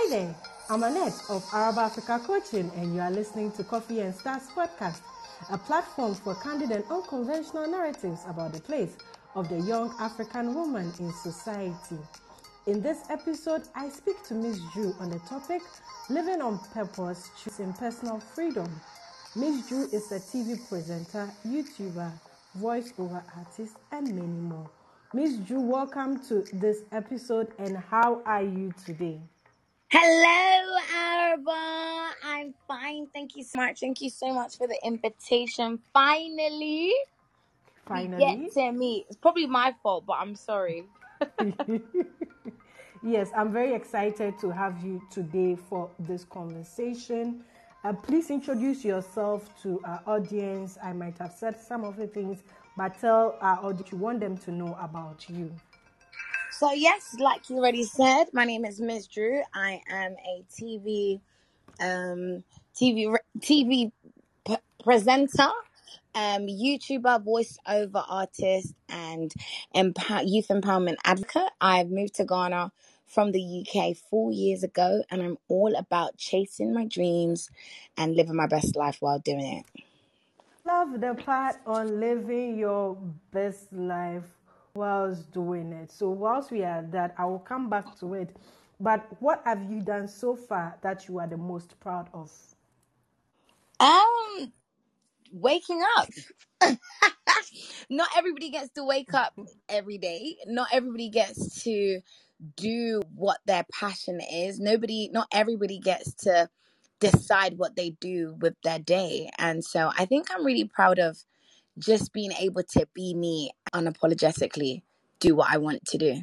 Hi there, I'm Annette of Arab Africa Coaching, and you are listening to Coffee and Stars Podcast, a platform for candid and unconventional narratives about the place of the young African woman in society. In this episode, I speak to Miss Drew on the topic Living on Purpose, Choosing Personal Freedom. Miss Drew is a TV presenter, YouTuber, voiceover artist, and many more. Miss Drew, welcome to this episode, and how are you today? Hello, Araba. I'm fine. Thank you so much. Thank you so much for the invitation. Finally, we get Finally. to meet. It's probably my fault, but I'm sorry. Yes, I'm very excited to have you today for this conversation. Uh, please introduce yourself to our audience. I might have said some of the things, but tell our audience you want them to know about you. So, yes, like you already said, my name is Miss Drew. I am a TV, um, TV, TV p- presenter, um, YouTuber, voiceover artist, and empower- youth empowerment advocate. I've moved to Ghana from the UK four years ago, and I'm all about chasing my dreams and living my best life while doing it. Love the part on living your best life whilst doing it. So, whilst we are that, I will come back to it. But what have you done so far that you are the most proud of? Um, waking up. Not everybody gets to wake up every day. Not everybody gets to do what their passion is. Nobody, not everybody gets to decide what they do with their day. And so I think I'm really proud of just being able to be me unapologetically, do what I want to do.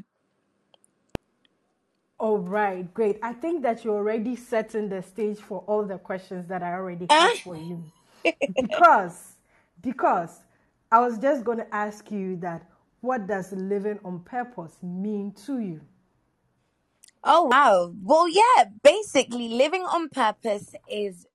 All right, great. I think that you're already setting the stage for all the questions that I already ah. have for you. Because, because I was just going to ask you that what does living on purpose mean to you? Oh wow. Well, yeah, basically living on purpose is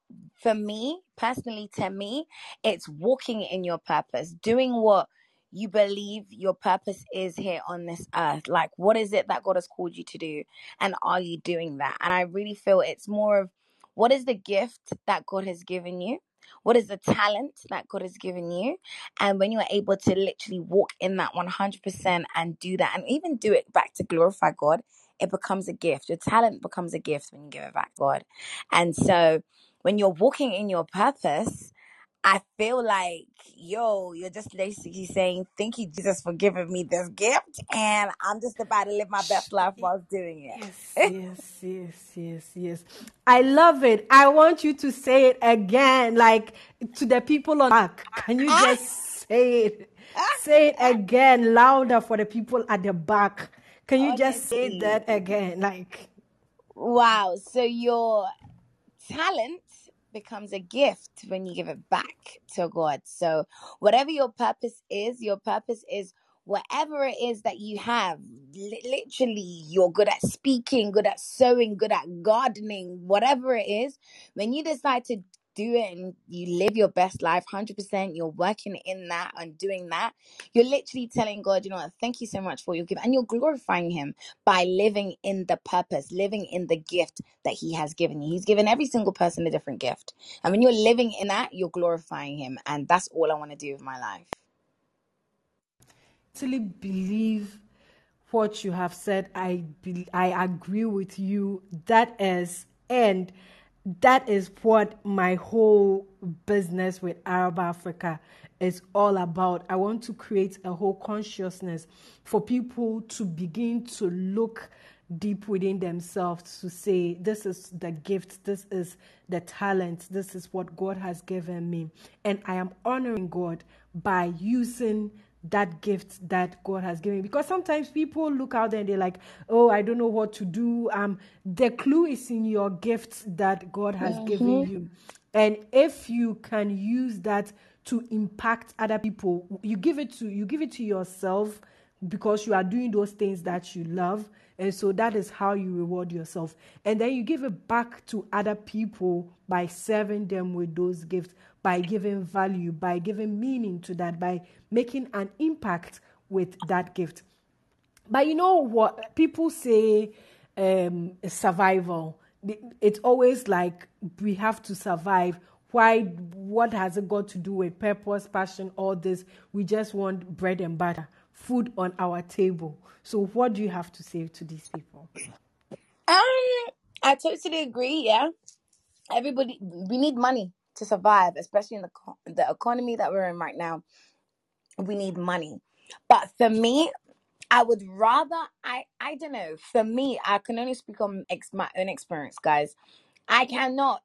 for me, personally to me, it's walking in your purpose, doing what you believe your purpose is here on this earth. Like what is it that God has called you to do and are you doing that? And I really feel it's more of what is the gift that God has given you? What is the talent that God has given you? And when you're able to literally walk in that 100% and do that and even do it back to glorify God, it becomes a gift. Your talent becomes a gift when you give it back God. And so when you're walking in your purpose, I feel like, yo, you're just basically saying, Thank you, Jesus, for giving me this gift. And I'm just about to live my best life while doing Yes, it. yes, yes, yes, yes. I love it. I want you to say it again, like to the people on back. Can you ah! just say it? Say it again, louder for the people at the back. Can you just say Honestly. that again? Like, Wow. So your talent becomes a gift when you give it back to God. So whatever your purpose is, your purpose is whatever it is that you have. Li- literally, you're good at speaking, good at sewing, good at gardening, whatever it is. When you decide to do it and you live your best life 100% you're working in that and doing that you're literally telling god you know what thank you so much for your gift and you're glorifying him by living in the purpose, living in the gift that He has given you. He's given every single person a different gift. And when you're living in that, you're glorifying Him. And that's all I want to do with my life. totally believe what you have said. I be, I agree with you. That is, and that is what my whole business with Arab Africa is all about. I want to create a whole consciousness for people to begin to look deep within themselves to say, This is the gift, this is the talent, this is what God has given me. And I am honoring God by using that gift that God has given. Because sometimes people look out there and they're like, oh, I don't know what to do. Um, the clue is in your gifts that God has given you. And if you can use that to impact other people, you give it to you give it to yourself because you are doing those things that you love. And so that is how you reward yourself. And then you give it back to other people by serving them with those gifts, by giving value, by giving meaning to that, by making an impact with that gift. But you know what? People say um, survival. it's always like we have to survive why what has it got to do with purpose passion all this we just want bread and butter food on our table so what do you have to say to these people um i totally agree yeah everybody we need money to survive especially in the the economy that we're in right now we need money but for me I would rather I I don't know. For me, I can only speak on ex, my own experience, guys. I cannot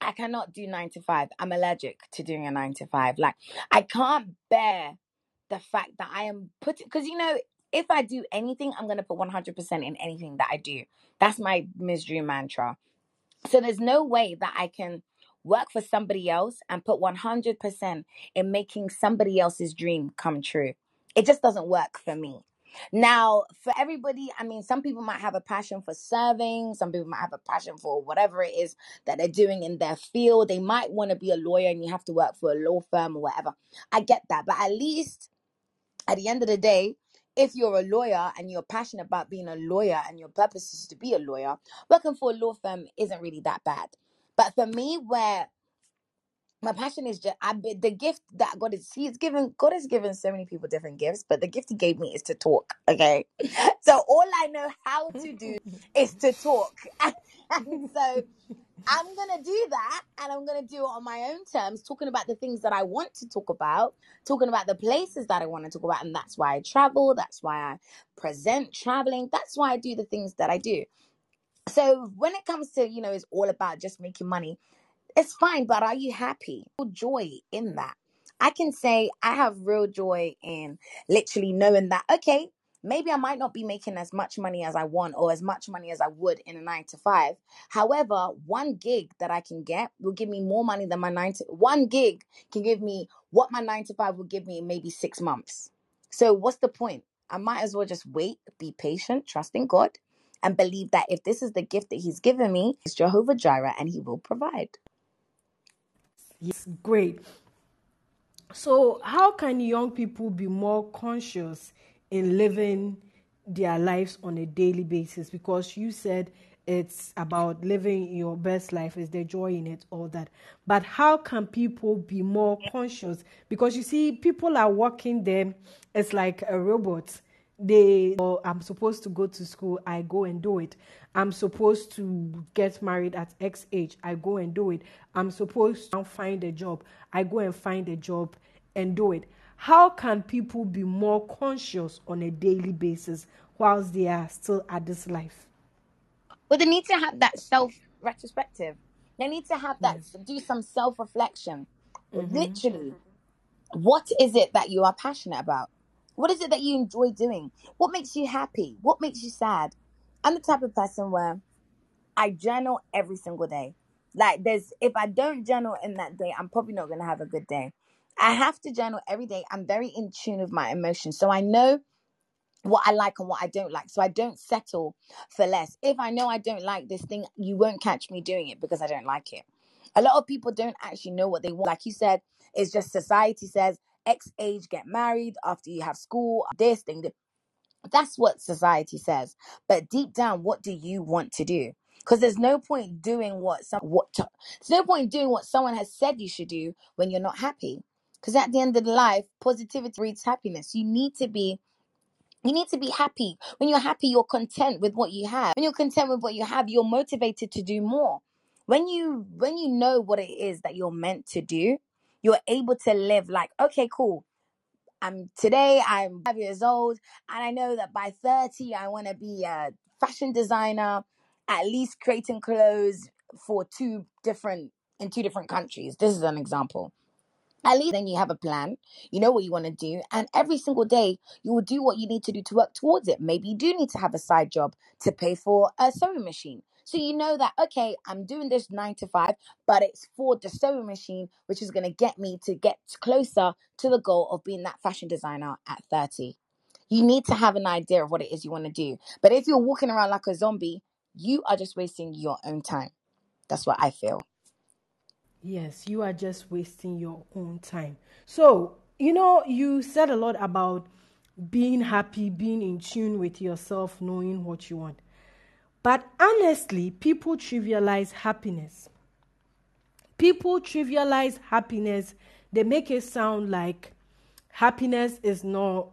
I cannot do 9 to 5. I'm allergic to doing a 9 to 5. Like I can't bear the fact that I am put cuz you know, if I do anything, I'm going to put 100% in anything that I do. That's my misery mantra. So there's no way that I can work for somebody else and put 100% in making somebody else's dream come true. It just doesn't work for me. Now, for everybody, I mean, some people might have a passion for serving, some people might have a passion for whatever it is that they're doing in their field. They might want to be a lawyer and you have to work for a law firm or whatever. I get that. But at least at the end of the day, if you're a lawyer and you're passionate about being a lawyer and your purpose is to be a lawyer, working for a law firm isn't really that bad. But for me, where my passion is just I the gift that God is He's given God has given so many people different gifts, but the gift He gave me is to talk. Okay, so all I know how to do is to talk, and so I'm gonna do that, and I'm gonna do it on my own terms, talking about the things that I want to talk about, talking about the places that I want to talk about, and that's why I travel. That's why I present traveling. That's why I do the things that I do. So when it comes to you know, it's all about just making money it's fine, but are you happy? Joy in that. I can say I have real joy in literally knowing that, okay, maybe I might not be making as much money as I want or as much money as I would in a nine to five. However, one gig that I can get will give me more money than my nine to one gig can give me what my nine to five will give me in maybe six months. So what's the point? I might as well just wait, be patient, trust in God, and believe that if this is the gift that He's given me, it's Jehovah Jireh and He will provide. Yes, great. So, how can young people be more conscious in living their lives on a daily basis? Because you said it's about living your best life, is there joy in it, all that. But how can people be more conscious? Because you see, people are working there, it's like a robot they oh, i'm supposed to go to school i go and do it. I'm supposed to get married at x age i go and do it. I'm supposed to find a job i go and find a job and do it. How can people be more conscious on a daily basis whilst they are still at this life? Well they need to have that self retrospective they need to have that yes. do some self reflection mm-hmm. literally what is it that you are passionate about what is it that you enjoy doing? What makes you happy? What makes you sad? I'm the type of person where I journal every single day. Like there's if I don't journal in that day, I'm probably not gonna have a good day. I have to journal every day. I'm very in tune with my emotions. So I know what I like and what I don't like. So I don't settle for less. If I know I don't like this thing, you won't catch me doing it because I don't like it. A lot of people don't actually know what they want. Like you said, it's just society says X age get married after you have school, this thing. That's what society says. But deep down, what do you want to do? Because there's no point doing what some what there's no point doing what someone has said you should do when you're not happy. Because at the end of the life, positivity breeds happiness. You need to be you need to be happy. When you're happy, you're content with what you have. When you're content with what you have, you're motivated to do more. When you when you know what it is that you're meant to do, you're able to live like, okay, cool. I'm today I'm five years old and I know that by 30 I want to be a fashion designer, at least creating clothes for two different in two different countries. This is an example. At least then you have a plan, you know what you want to do, and every single day you will do what you need to do to work towards it. Maybe you do need to have a side job to pay for a sewing machine. So you know that, okay, I'm doing this nine to five, but it's for the sewing machine, which is going to get me to get closer to the goal of being that fashion designer at 30. You need to have an idea of what it is you want to do. But if you're walking around like a zombie, you are just wasting your own time. That's what I feel. Yes, you are just wasting your own time. So, you know, you said a lot about being happy, being in tune with yourself, knowing what you want. But honestly, people trivialize happiness. People trivialize happiness. They make it sound like happiness is not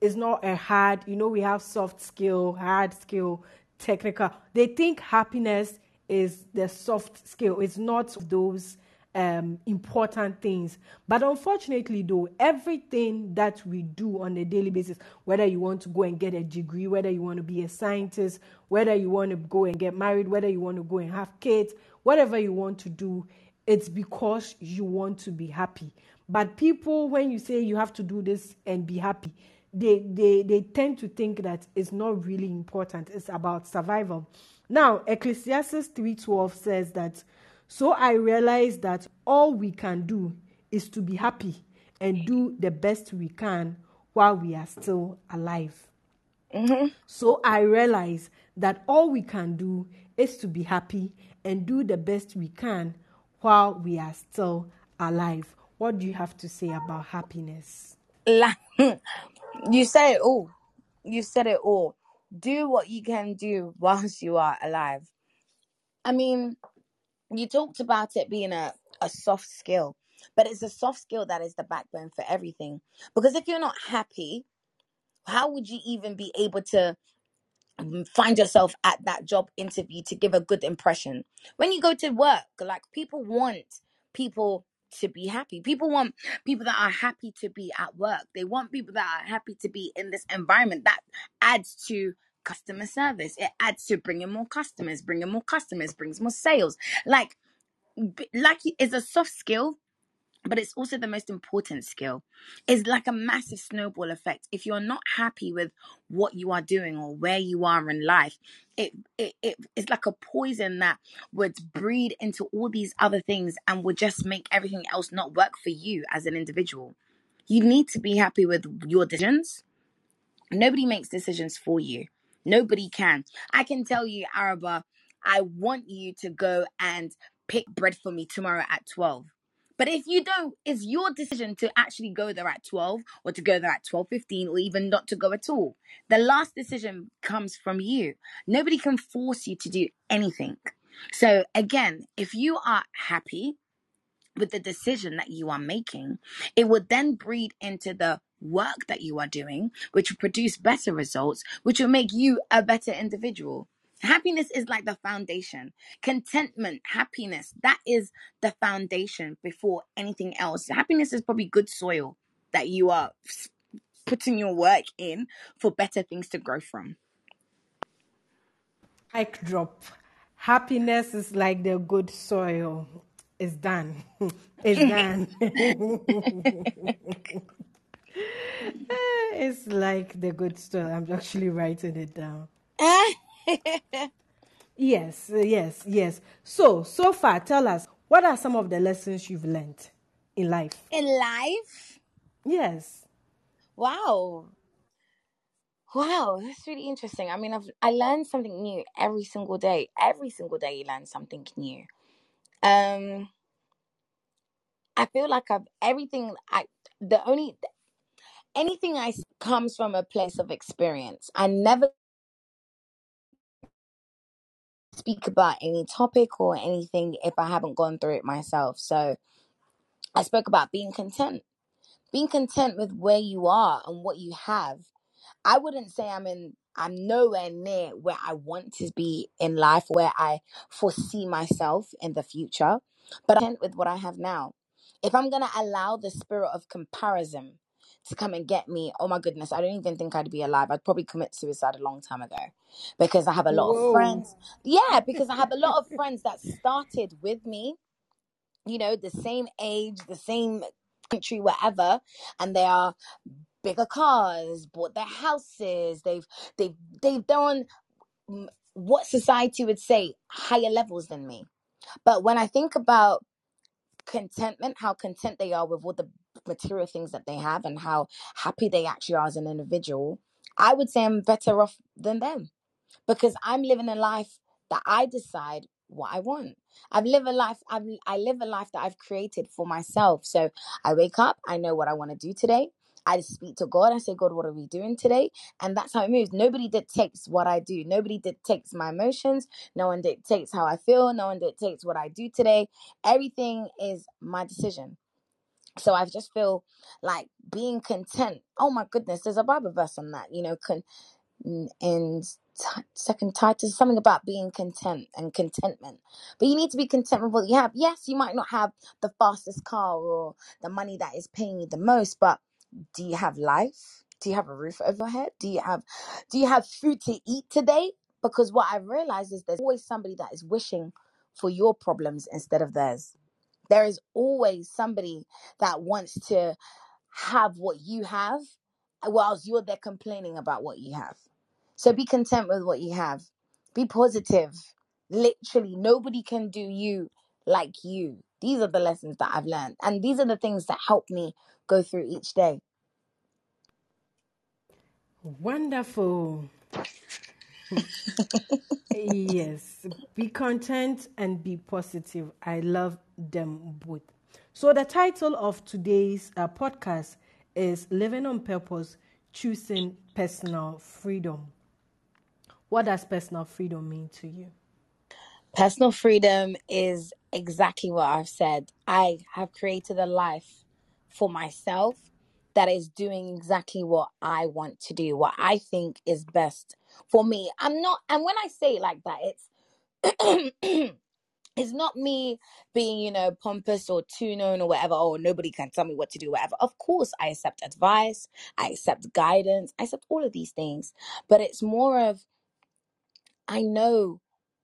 is not a hard, you know, we have soft skill, hard skill, technical. They think happiness is the soft skill. It's not those um, important things. But unfortunately, though, everything that we do on a daily basis, whether you want to go and get a degree, whether you want to be a scientist, whether you want to go and get married, whether you want to go and have kids, whatever you want to do, it's because you want to be happy. But people, when you say you have to do this and be happy, they, they, they tend to think that it's not really important. It's about survival. Now, Ecclesiastes 3.12 says that so I realized that all we can do is to be happy and do the best we can while we are still alive. Mm-hmm. So I realized that all we can do is to be happy and do the best we can while we are still alive. What do you have to say about happiness? you said it all. You said it all. Do what you can do whilst you are alive. I mean, you talked about it being a, a soft skill, but it's a soft skill that is the backbone for everything. Because if you're not happy, how would you even be able to um, find yourself at that job interview to give a good impression? When you go to work, like people want people to be happy. People want people that are happy to be at work. They want people that are happy to be in this environment that adds to customer service. It adds to bringing more customers, bringing more customers, brings more sales. Like, like it's a soft skill, but it's also the most important skill. It's like a massive snowball effect. If you're not happy with what you are doing or where you are in life, it, it, it it's like a poison that would breed into all these other things and would just make everything else not work for you as an individual. You need to be happy with your decisions. Nobody makes decisions for you. Nobody can. I can tell you, Araba, I want you to go and pick bread for me tomorrow at 12. But if you don't, it's your decision to actually go there at 12 or to go there at 12:15 or even not to go at all. The last decision comes from you. Nobody can force you to do anything. So again, if you are happy with the decision that you are making, it would then breed into the work that you are doing, which will produce better results, which will make you a better individual. Happiness is like the foundation. Contentment, happiness, that is the foundation before anything else. Happiness is probably good soil that you are putting your work in for better things to grow from. Mic drop. Happiness is like the good soil. It's done. it's done. it's like the good story. I'm actually writing it down. yes, yes, yes. So, so far, tell us what are some of the lessons you've learned in life? In life? Yes. Wow. Wow, that's really interesting. I mean, I've I learned something new every single day. Every single day, you learn something new. Um, I feel like I've everything. I the only anything I comes from a place of experience. I never speak about any topic or anything if I haven't gone through it myself. So I spoke about being content, being content with where you are and what you have. I wouldn't say I'm in I'm nowhere near where I want to be in life, where I foresee myself in the future, but I'm content with what I have now. If I'm to allow the spirit of comparison to come and get me, oh my goodness, I don't even think I'd be alive. I'd probably commit suicide a long time ago because I have a lot of friends. Yeah, because I have a lot of friends that started with me, you know, the same age, the same country, whatever, and they are bigger cars, bought their houses, they've they've they've they're on what society would say higher levels than me. But when I think about contentment, how content they are with all the material things that they have and how happy they actually are as an individual, I would say I'm better off than them because I'm living a life that I decide what I want. I've lived a life I've I live a life that I've created for myself. So I wake up, I know what I want to do today. I speak to God. I say, God, what are we doing today? And that's how it moves. Nobody dictates what I do. Nobody dictates my emotions. No one dictates how I feel. No one dictates what I do today. Everything is my decision. So I just feel like being content. Oh my goodness, there's a Bible verse on that. You know, con- and second Titus something about being content and contentment. But you need to be content with what you have. Yes, you might not have the fastest car or the money that is paying you the most, but do you have life? Do you have a roof over your head? Do you have do you have food to eat today? Because what I've realized is there's always somebody that is wishing for your problems instead of theirs. There is always somebody that wants to have what you have whilst you're there complaining about what you have. So be content with what you have. Be positive. Literally, nobody can do you like you. These are the lessons that I've learned. And these are the things that help me go through each day. Wonderful. yes, be content and be positive. I love them both. So, the title of today's uh, podcast is Living on Purpose Choosing Personal Freedom. What does personal freedom mean to you? Personal freedom is exactly what I've said. I have created a life for myself that is doing exactly what I want to do, what I think is best for me. I'm not, and when I say it like that, it's. it's not me being, you know, pompous or too known or whatever. Oh, nobody can tell me what to do, whatever. Of course, I accept advice, I accept guidance, I accept all of these things. But it's more of I know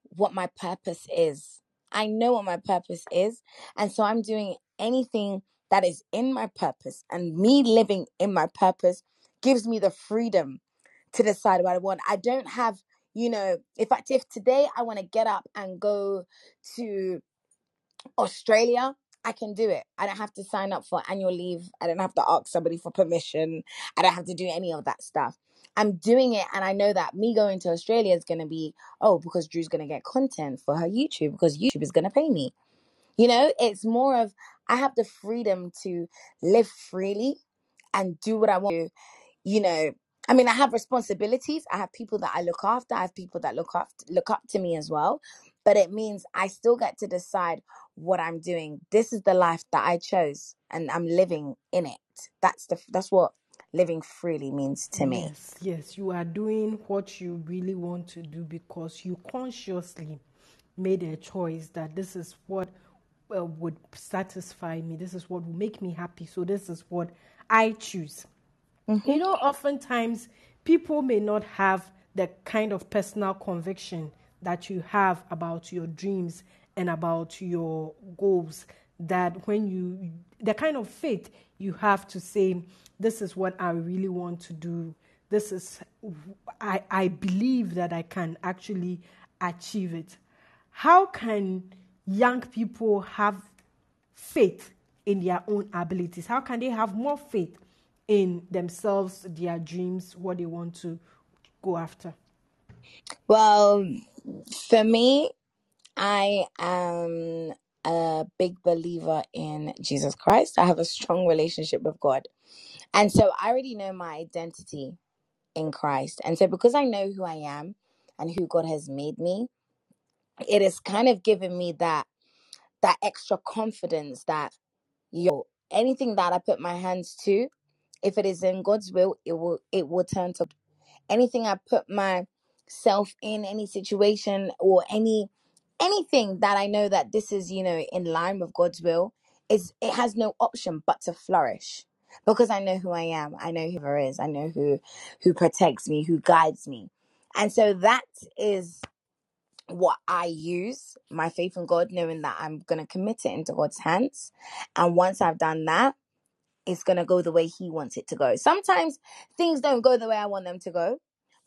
what my purpose is. I know what my purpose is. And so I'm doing anything that is in my purpose. And me living in my purpose gives me the freedom to decide what I want. I don't have, you know, if I, if today I want to get up and go to Australia, I can do it. I don't have to sign up for annual leave. I don't have to ask somebody for permission. I don't have to do any of that stuff. I'm doing it and I know that me going to Australia is going to be, oh, because Drew's going to get content for her YouTube because YouTube is going to pay me. You know, it's more of I have the freedom to live freely and do what I want to, you know. I mean, I have responsibilities. I have people that I look after. I have people that look up look up to me as well. But it means I still get to decide what I'm doing. This is the life that I chose and I'm living in it. That's the that's what living freely means to me. Yes, yes, you are doing what you really want to do because you consciously made a choice that this is what uh, would satisfy me, this is what will make me happy, so this is what I choose. Mm-hmm. You know, oftentimes people may not have the kind of personal conviction that you have about your dreams and about your goals that when you the kind of faith you have to say this is what i really want to do. This is i i believe that i can actually achieve it. How can young people have faith in their own abilities? How can they have more faith in themselves their dreams what they want to go after well for me I am a big believer in Jesus Christ. I have a strong relationship with God. And so I already know my identity in Christ. And so because I know who I am and who God has made me, it has kind of given me that that extra confidence that yo, anything that I put my hands to, if it is in God's will, it will it will turn to anything I put myself in, any situation or any anything that I know that this is, you know, in line with God's will, is it has no option but to flourish. Because I know who I am. I know who there is. I know who who protects me, who guides me. And so that is what I use, my faith in God, knowing that I'm gonna commit it into God's hands. And once I've done that, it's gonna go the way He wants it to go. Sometimes things don't go the way I want them to go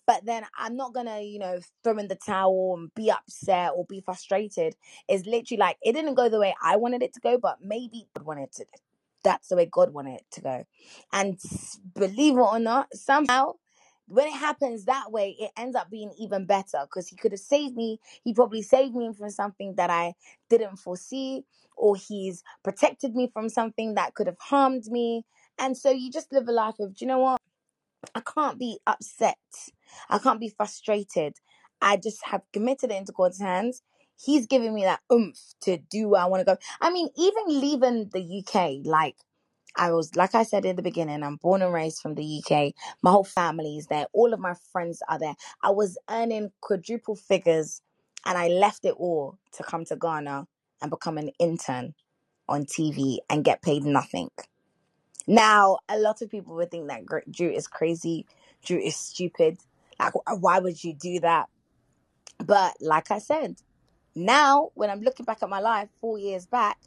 but then I'm not gonna, you know, throw in the towel and be upset or be frustrated. It's literally like it didn't go the way I wanted it to go, but maybe God wanted to. That's the way God wanted it to go. And believe it or not, somehow when it happens that way, it ends up being even better because he could have saved me. He probably saved me from something that I didn't foresee, or he's protected me from something that could have harmed me. And so you just live a life of, do you know what? I can't be upset. I can't be frustrated. I just have committed it into God's hands. He's giving me that oomph to do where I want to go. I mean, even leaving the UK, like I was, like I said in the beginning, I'm born and raised from the UK. My whole family is there. All of my friends are there. I was earning quadruple figures and I left it all to come to Ghana and become an intern on TV and get paid nothing. Now, a lot of people would think that Drew is crazy, Drew is stupid. Like, why would you do that? But like I said, now when I'm looking back at my life four years back,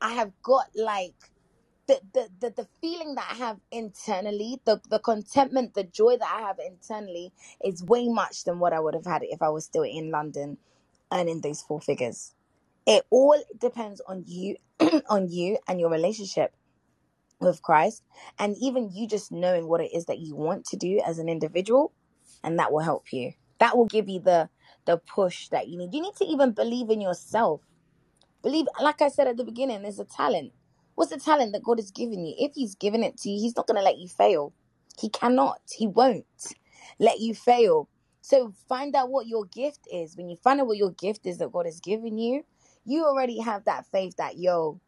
I have got like the, the, the, the feeling that I have internally, the, the contentment, the joy that I have internally is way much than what I would have had if I was still in London earning those four figures. It all depends on you, on you and your relationship with Christ, and even you just knowing what it is that you want to do as an individual, and that will help you. That will give you the the push that you need. You need to even believe in yourself. Believe, like I said at the beginning, there's a talent. What's the talent that God has given you? If He's given it to you, He's not going to let you fail. He cannot. He won't let you fail. So find out what your gift is. When you find out what your gift is that God has given you, you already have that faith that yo,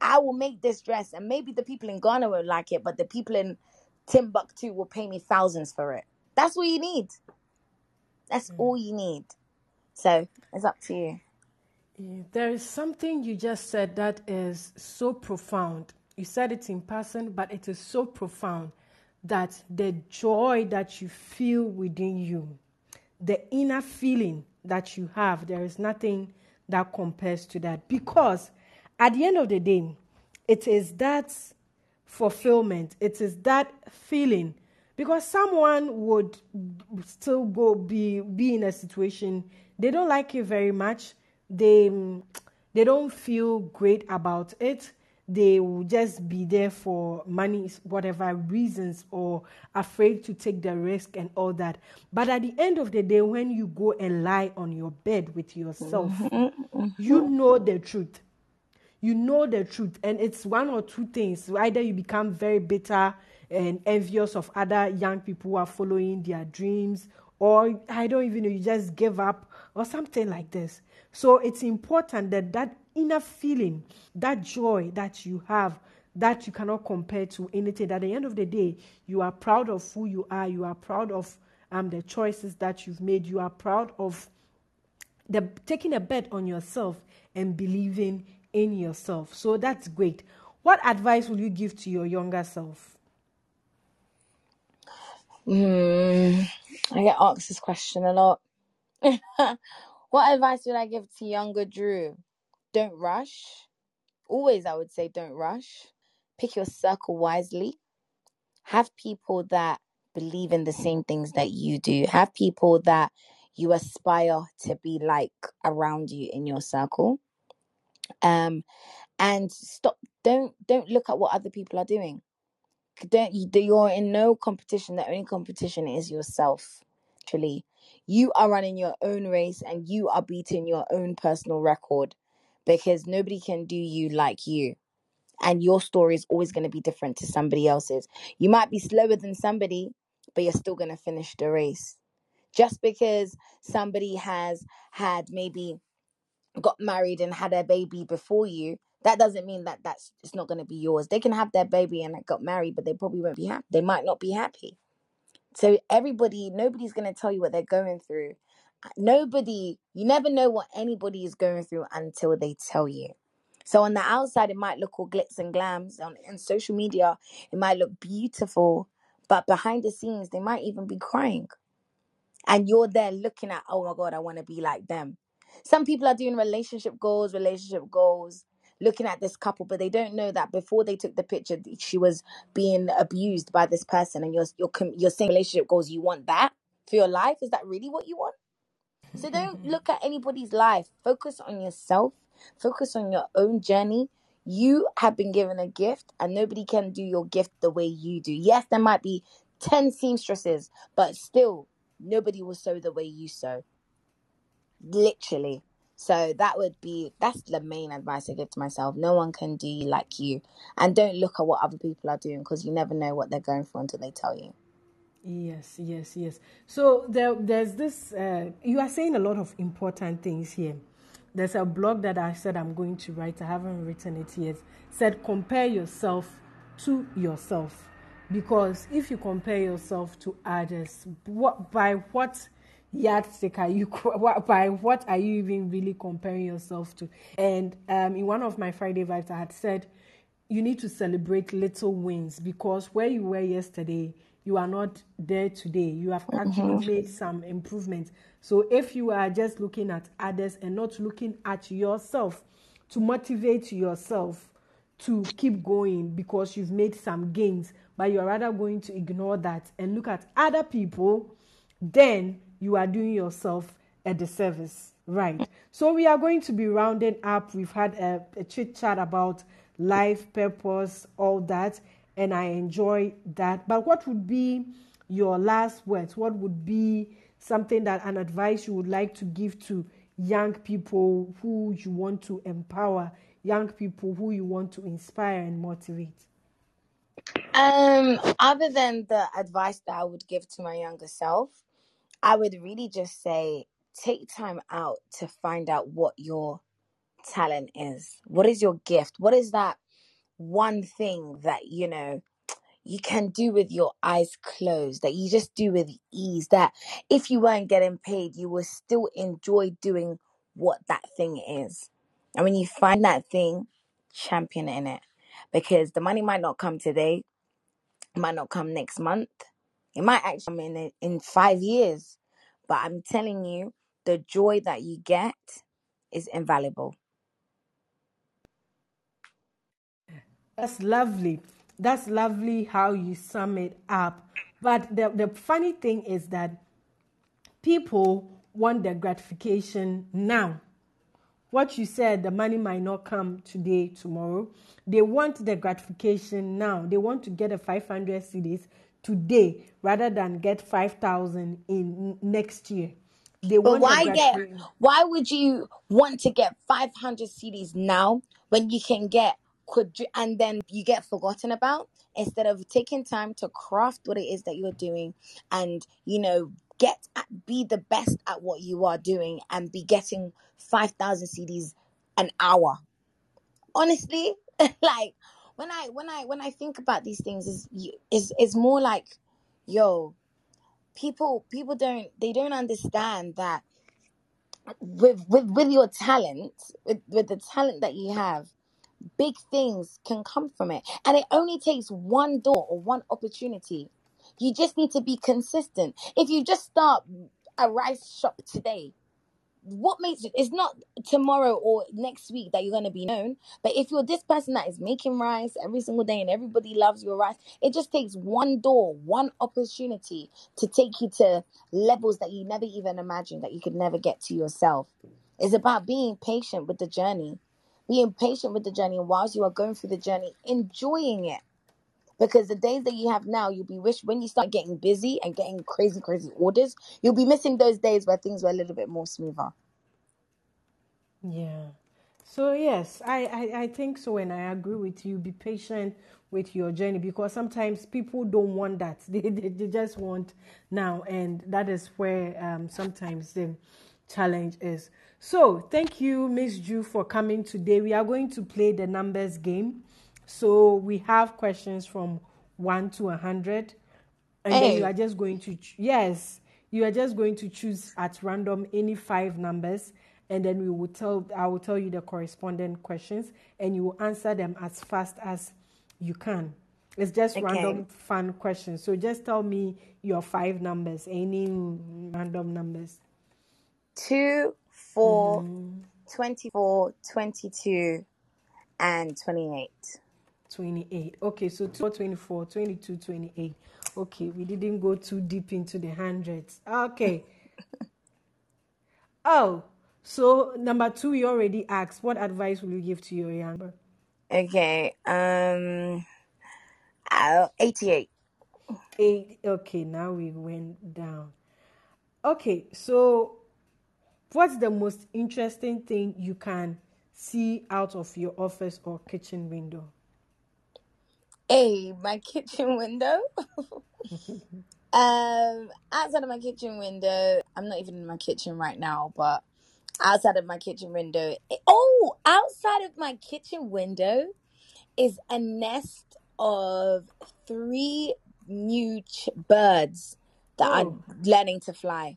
I will make this dress, and maybe the people in Ghana won't like it, but the people in Timbuktu will pay me thousands for it. That's what you need. That's mm. all you need. So it's up to you. Yeah, there is something you just said that is so profound. You said it in person, but it is so profound that the joy that you feel within you, the inner feeling that you have, there is nothing that compares to that. Because at the end of the day, it is that fulfillment, it is that feeling. Because someone would still go be be in a situation they don't like it very much. They they don't feel great about it. They will just be there for money, whatever reasons, or afraid to take the risk and all that. But at the end of the day, when you go and lie on your bed with yourself, mm-hmm. you know the truth you know the truth and it's one or two things either you become very bitter and envious of other young people who are following their dreams or i don't even know you just give up or something like this so it's important that that inner feeling that joy that you have that you cannot compare to anything at the end of the day you are proud of who you are you are proud of um, the choices that you've made you are proud of the taking a bet on yourself and believing in yourself. So that's great. What advice will you give to your younger self? Mm, I get asked this question a lot. what advice would I give to younger Drew? Don't rush. Always, I would say, don't rush. Pick your circle wisely. Have people that believe in the same things that you do. Have people that you aspire to be like around you in your circle um and stop don't don't look at what other people are doing don't you you're in no competition the only competition is yourself actually you are running your own race and you are beating your own personal record because nobody can do you like you and your story is always going to be different to somebody else's you might be slower than somebody but you're still going to finish the race just because somebody has had maybe got married and had a baby before you, that doesn't mean that that's it's not going to be yours. They can have their baby and got married, but they probably won't be happy. They might not be happy. So everybody, nobody's going to tell you what they're going through. Uh, nobody, you never know what anybody is going through until they tell you. So on the outside, it might look all glitz and glams. On social media, it might look beautiful, but behind the scenes, they might even be crying. And you're there looking at, oh my God, I want to be like them. Some people are doing relationship goals, relationship goals, looking at this couple, but they don't know that before they took the picture, she was being abused by this person, and you're you're you're relationship goals. You want that for your life? Is that really what you want? So don't mm-hmm. look at anybody's life. Focus on yourself. Focus on your own journey. You have been given a gift, and nobody can do your gift the way you do. Yes, there might be 10 seamstresses, but still, nobody will sew the way you sew literally. So that would be that's the main advice I give to myself. No one can do you like you, and don't look at what other people are doing because you never know what they're going through until they tell you. Yes, yes, yes. So there, there's this. Uh, you are saying a lot of important things here. There's a blog that I said I'm going to write. I haven't written it yet. Said compare yourself to yourself, because if you compare yourself to others, what by what yardstick are you? By what are you even really comparing yourself to? And um, in one of my Friday vibes, I had said you need to celebrate little wins because where you were yesterday you are not there today. You have actually mm-hmm. made some improvements. So if you are just looking at others and not looking at yourself to motivate yourself to keep going because you've made some gains, but you're rather going to ignore that and look at other people, then you are doing yourself a disservice. Right. So we are going to be rounding up. We've had a, a chit chat about life, purpose, all that and I enjoy that. But what would be your last words? What would be something that an advice you would like to give to young people who you want to empower, young people who you want to inspire and motivate? Um, other than the advice that I would give to my younger self, I would really just say take time out to find out what your talent is. What is your gift? What is that one thing that you know you can do with your eyes closed that you just do with ease that if you weren't getting paid you will still enjoy doing what that thing is and when you find that thing champion in it because the money might not come today might not come next month it might actually come in in five years but i'm telling you the joy that you get is invaluable That's lovely. That's lovely how you sum it up. But the, the funny thing is that people want their gratification now. What you said, the money might not come today, tomorrow. They want the gratification now. They want to get a 500 cedis today rather than get 5,000 in next year. They but why get? Why would you want to get 500 cedis now when you can get could and then you get forgotten about instead of taking time to craft what it is that you're doing and you know get at, be the best at what you are doing and be getting 5000 cedis an hour honestly like when i when i when i think about these things is is is more like yo people people don't they don't understand that with with with your talent with with the talent that you have big things can come from it. And it only takes one door or one opportunity. You just need to be consistent. If you just start a rice shop today, what makes it it's not tomorrow or next week that you're going to be known but if you're this person that is making rice every single day and everybody loves your rice it just takes one door one opportunity to take you to levels that you never even imagined that you could never get to yourself. It's about being patient with the journey being patient with the journey. And whilst you are going through the journey enjoying it because the days that you have now you'll be wish when you start getting busy and getting crazy crazy orders you'll be missing those days where things were a little bit more smoother. Yeah. So yes I, I i think so and i agree with you. Be patient with your journey because sometimes people don't want that. They, they, they just want now and that is where um, sometimes the challenge is. So, thank you, Miss Ju, for coming today. We are going to play the numbers game. So, we have questions from 1 to 100. And hey. then you are just going to, yes, you are just going to choose at random any five numbers. And then we will tell, I will tell you the corresponding questions and you will answer them as fast as you can. It's just okay. random fun questions. So, just tell me your five numbers, any random numbers. Two, 4, mm-hmm. 24, 22, and 28. 28. Okay, so 2, 24, 22, 28. Okay, we didn't go too deep into the hundreds. Okay. oh, so number two, you already asked. What advice will you give to your younger? Okay, um, uh, 88. Eight. Okay, now we went down. Okay, so what's the most interesting thing you can see out of your office or kitchen window? Hey, my kitchen window. um, outside of my kitchen window, I'm not even in my kitchen right now, but outside of my kitchen window, oh, outside of my kitchen window is a nest of three new ch- birds that are Oh, learning to fly.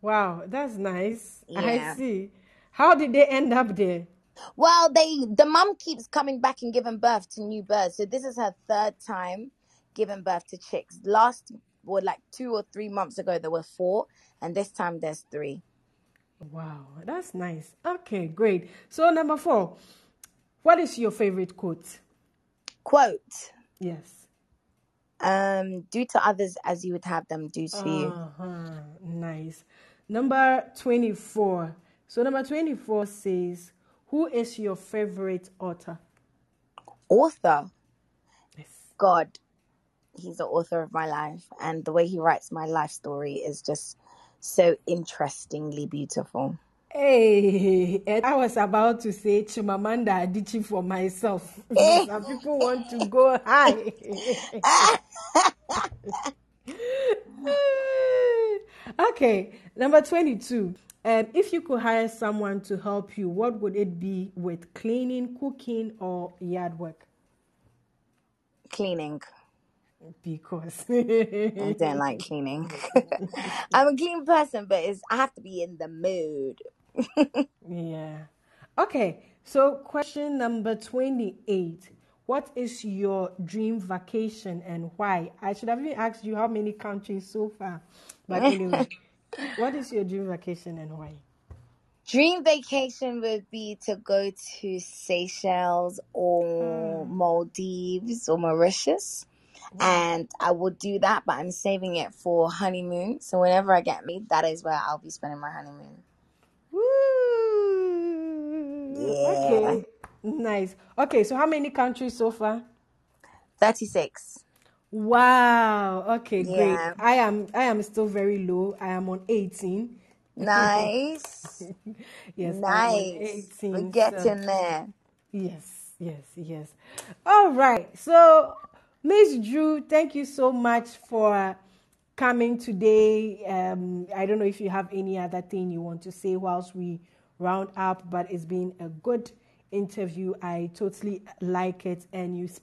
wow, that's nice. I see. How did they end up there? Well, they the mum keeps coming back and giving birth to new birds. So this is her third time giving birth to chicks. Last well, like two or three months ago there were four, and this time there's three. Wow, that's nice. Okay, great. So, number four, what is your favorite quote? Quote. Yes. Um, do to others as you would have them do to you. Uh-huh. Nice. Number 24. So, number 24 says, Who is your favorite author? Author. Yes. God. He's the author of my life, and the way he writes my life story is just so interestingly beautiful. Hey, I was about to say Chimamanda Adichie for myself eh. because some people want to go high. okay, number 22. Um, if you could hire someone to help you, what would it be with cleaning, cooking, or yard work? Cleaning. Because. I don't like cleaning. I'm a clean person, but it's I have to be in the mood. yeah. Okay, so question number 28. What is your dream vacation and why? I should have even asked you how many countries so far. But anyway, what is your dream vacation and why? Dream vacation would be to go to Seychelles or mm. Maldives or Mauritius. And I will do that, but I'm saving it for honeymoon. So whenever I get married, that is where I'll be spending my honeymoon. Woo! Yeah. Okay, nice. Okay, so how many countries so far? 36. Wow. Okay, great. I am I am still very low. I am on 18. Nice. Yes, I am on nice. 18. We're So getting there. Yes, yes, yes. All right. So, Miss Drew, thank you so much for coming today. Um, I don't know if you have any other thing you want to say whilst we round up, but it's been a good interview. I totally like it, and you